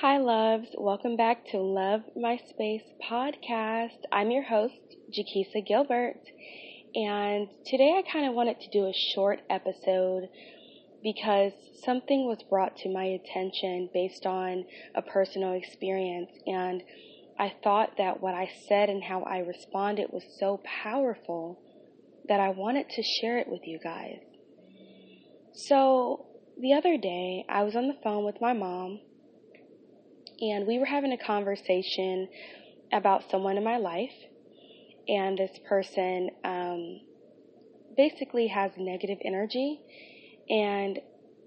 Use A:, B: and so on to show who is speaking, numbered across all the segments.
A: Hi, loves. Welcome back to Love My Space podcast. I'm your host, Jakisa Gilbert, and today I kind of wanted to do a short episode because something was brought to my attention based on a personal experience, and I thought that what I said and how I responded was so powerful that I wanted to share it with you guys. So, the other day, I was on the phone with my mom and we were having a conversation about someone in my life, and this person um, basically has negative energy, and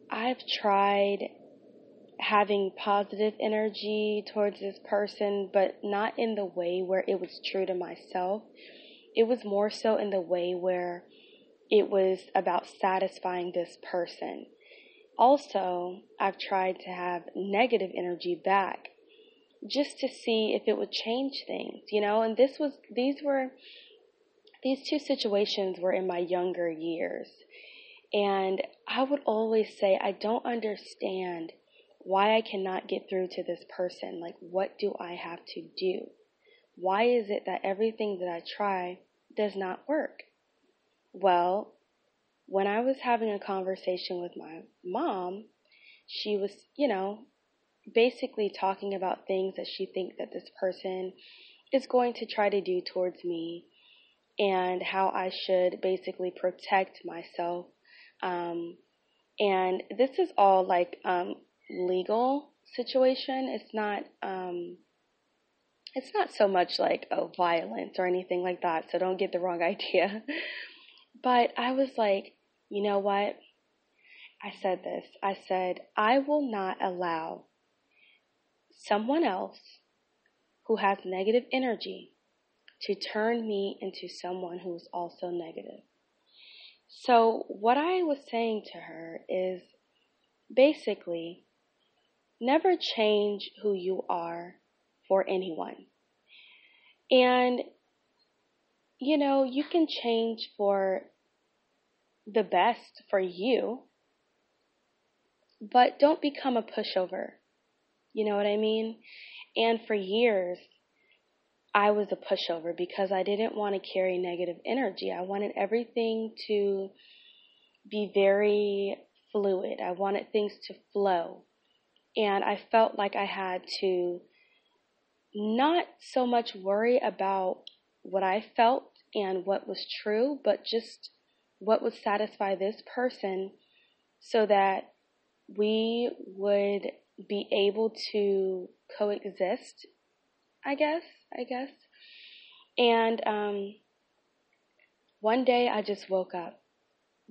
A: I've tried having positive energy towards this person, but not in the way where it was true to myself. It was more so in the way where it was about satisfying this person. Also, I've tried to have negative energy back just to see if it would change things, you know, and this was, these were, these two situations were in my younger years. And I would always say, I don't understand why I cannot get through to this person. Like, what do I have to do? Why is it that everything that I try does not work? Well, when I was having a conversation with my mom, she was, you know, basically talking about things that she thinks that this person is going to try to do towards me and how I should basically protect myself. Um, and this is all like um, legal situation. It's not um, it's not so much like oh violence or anything like that. So don't get the wrong idea. but I was like, you know what? I said this. I said, I will not allow someone else who has negative energy to turn me into someone who's also negative. So, what I was saying to her is basically never change who you are for anyone. And, you know, you can change for the best for you, but don't become a pushover. You know what I mean? And for years, I was a pushover because I didn't want to carry negative energy. I wanted everything to be very fluid. I wanted things to flow. And I felt like I had to not so much worry about what I felt and what was true, but just what would satisfy this person so that we would be able to coexist, I guess, I guess. And um, one day I just woke up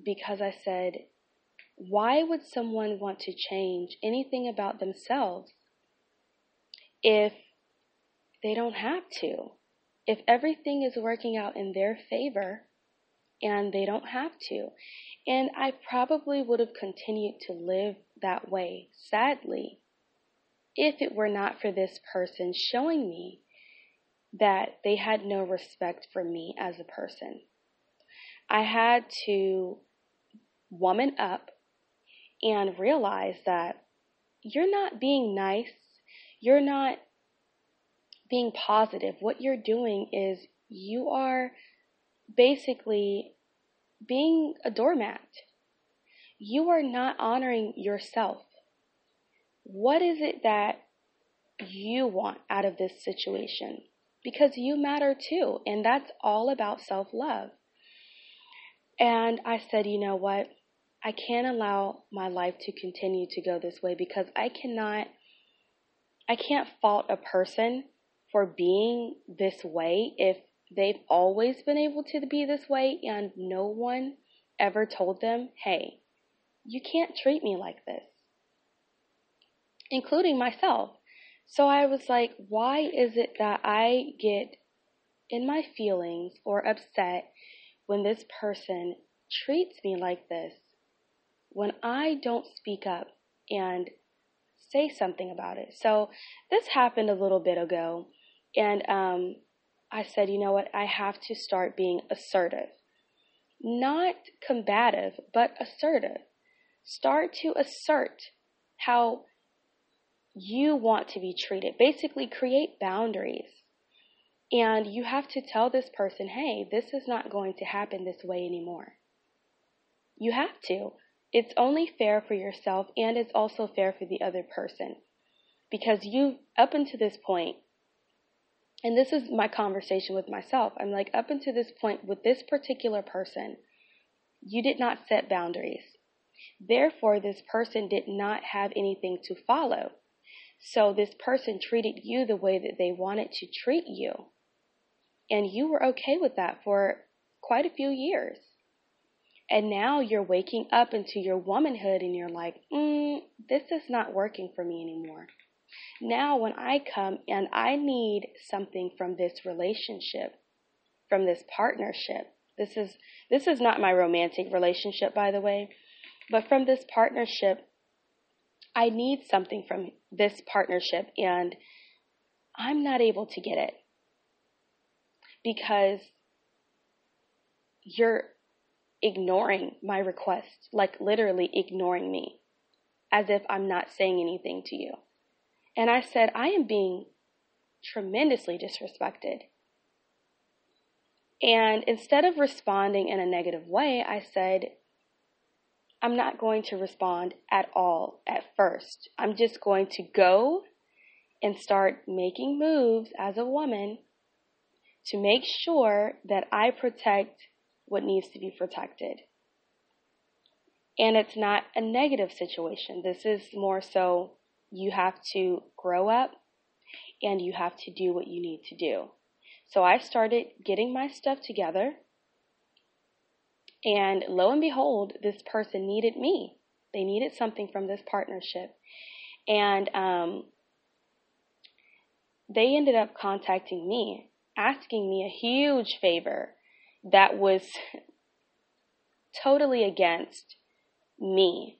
A: because I said, why would someone want to change anything about themselves if they don't have to? If everything is working out in their favor, and they don't have to. And I probably would have continued to live that way, sadly, if it were not for this person showing me that they had no respect for me as a person. I had to woman up and realize that you're not being nice, you're not being positive. What you're doing is you are basically being a doormat. You are not honoring yourself. What is it that you want out of this situation? Because you matter too, and that's all about self love. And I said, you know what? I can't allow my life to continue to go this way because I cannot, I can't fault a person for being this way if they've always been able to be this way and no one ever told them, hey, you can't treat me like this, including myself. So I was like, why is it that I get in my feelings or upset when this person treats me like this when I don't speak up and say something about it? So this happened a little bit ago, and um, I said, you know what, I have to start being assertive. Not combative, but assertive. Start to assert how you want to be treated. Basically, create boundaries. And you have to tell this person, hey, this is not going to happen this way anymore. You have to. It's only fair for yourself and it's also fair for the other person. Because you, up until this point, and this is my conversation with myself, I'm like, up until this point, with this particular person, you did not set boundaries. Therefore, this person did not have anything to follow. So this person treated you the way that they wanted to treat you. And you were okay with that for quite a few years. And now you're waking up into your womanhood and you're like, mm, this is not working for me anymore. Now, when I come and I need something from this relationship, from this partnership, this is this is not my romantic relationship, by the way, but from this partnership, I need something from this partnership, and I'm not able to get it because you're ignoring my request, like literally ignoring me, as if I'm not saying anything to you. And I said, I am being tremendously disrespected. And instead of responding in a negative way, I said, I'm not going to respond at all at first. I'm just going to go and start making moves as a woman to make sure that I protect what needs to be protected. And it's not a negative situation. This is more so you have to grow up and you have to do what you need to do. So I started getting my stuff together. And lo and behold, this person needed me. They needed something from this partnership. And um, they ended up contacting me asking me a huge favor that was totally against me,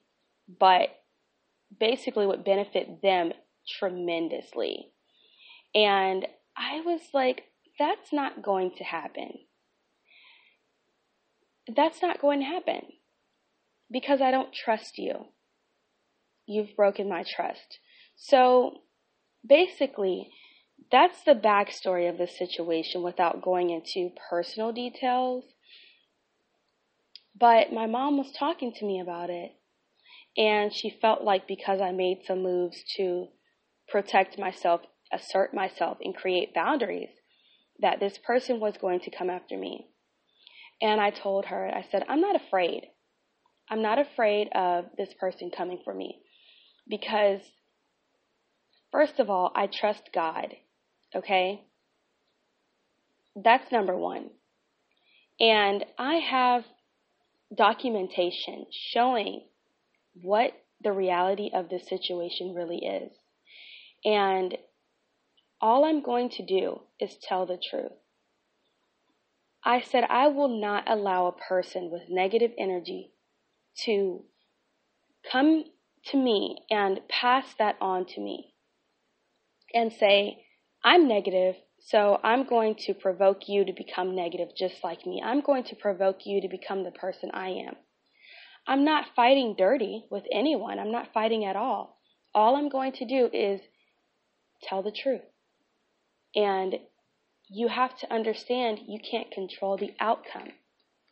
A: but basically would benefit them tremendously. And I was like, that's not going to happen. That's not going to happen because I don't trust you. You've broken my trust. So basically, that's the backstory of the situation without going into personal details. But my mom was talking to me about it, and she felt like because I made some moves to protect myself, assert myself, and create boundaries, that this person was going to come after me. And I told her, I said, I'm not afraid. I'm not afraid of this person coming for me because, first of all, I trust God Okay? That's number one. And I have documentation showing what the reality of this situation really is. And all I'm going to do is tell the truth. I said, I will not allow a person with negative energy to come to me and pass that on to me and say, I'm negative, so I'm going to provoke you to become negative just like me. I'm going to provoke you to become the person I am. I'm not fighting dirty with anyone. I'm not fighting at all. All I'm going to do is tell the truth. And you have to understand you can't control the outcome.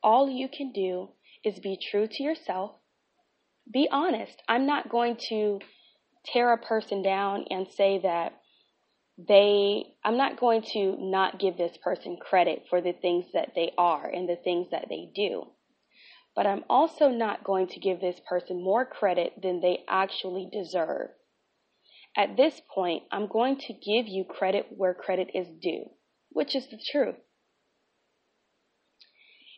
A: All you can do is be true to yourself. Be honest. I'm not going to tear a person down and say that they I'm not going to not give this person credit for the things that they are and the things that they do. But I'm also not going to give this person more credit than they actually deserve. At this point, I'm going to give you credit where credit is due, which is the truth.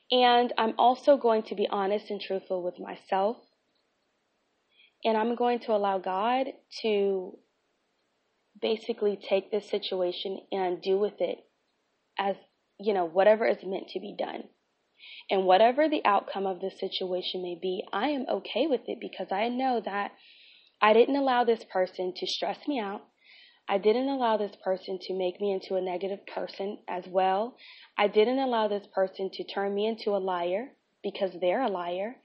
A: And I'm also going to be honest and truthful with myself. And I'm going to allow God to basically take this situation and do with it as, you know, whatever is meant to be done. And whatever the outcome of this situation may be, I am okay with it because I know that I didn't allow this person to stress me out. I didn't allow this person to make me into a negative person as well. I didn't allow this person to turn me into a liar because they're a liar.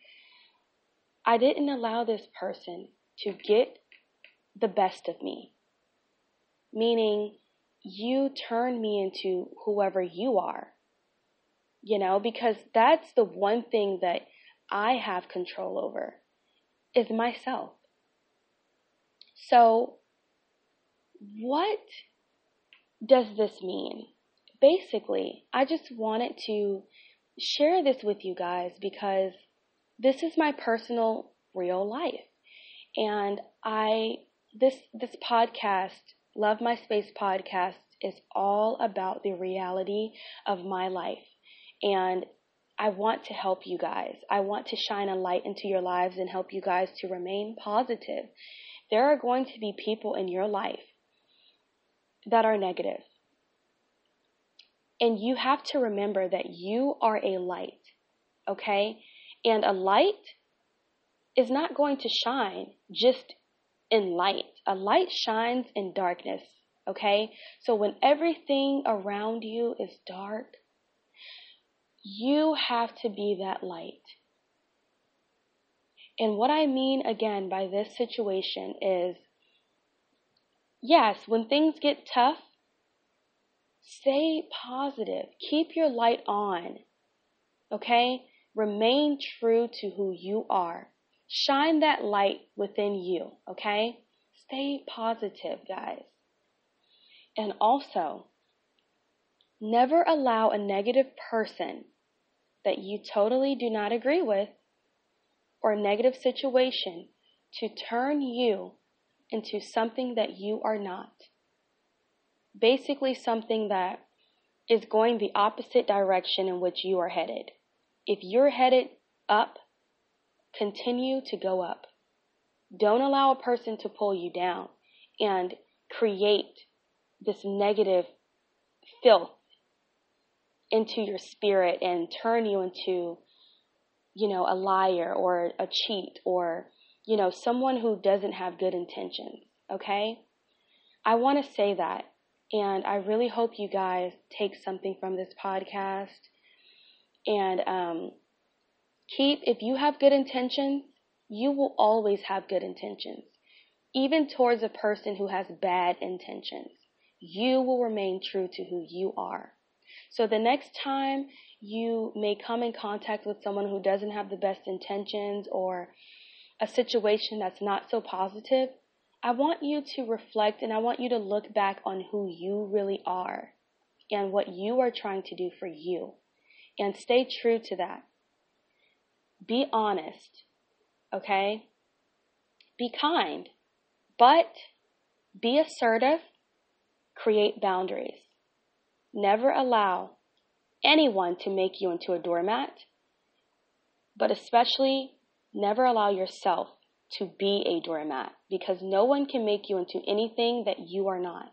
A: I didn't allow this person to get the best of me. Meaning, you turn me into whoever you are. You know, because that's the one thing that I have control over is myself. So, what does this mean? Basically, I just wanted to share this with you guys because this is my personal real life. And I this this podcast, Love My Space podcast is all about the reality of my life. And I want to help you guys. I want to shine a light into your lives and help you guys to remain positive. There are going to be people in your life that are negative. And you have to remember that you are a light, okay? And a light is not going to shine just in light. A light shines in darkness, okay? So when everything around you is dark, you have to be that light. And what I mean again by this situation is yes, when things get tough, stay positive. Keep your light on. Okay? Remain true to who you are. Shine that light within you. Okay? Stay positive, guys. And also, never allow a negative person that you totally do not agree with or negative situation to turn you into something that you are not. Basically, something that is going the opposite direction in which you are headed. If you're headed up, continue to go up. Don't allow a person to pull you down and create this negative filth into your spirit and turn you into, you know, a liar or a cheat or, you know, someone who doesn't have good intentions. Okay? I want to say that. And I really hope you guys take something from this podcast. And um, keep, if you have good intentions, you will always have good intentions. Even towards a person who has bad intentions, you will remain true to who you are. So the next time you may come in contact with someone who doesn't have the best intentions or a situation that's not so positive, I want you to reflect and I want you to look back on who you really are and what you are trying to do for you and stay true to that. Be honest, okay? Be kind, but be assertive, create boundaries. Never allow anyone to make you into a doormat, but especially never allow yourself to be a doormat because no one can make you into anything that you are not.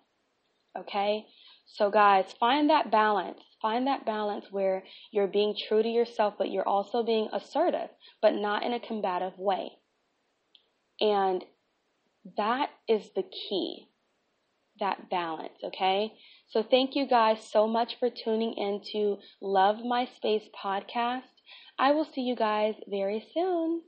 A: Okay? So, guys, find that balance. Find that balance where you're being true to yourself, but you're also being assertive, but not in a combative way. And that is the key that balance, okay? So thank you guys so much for tuning in to Love My Space podcast. I will see you guys very soon.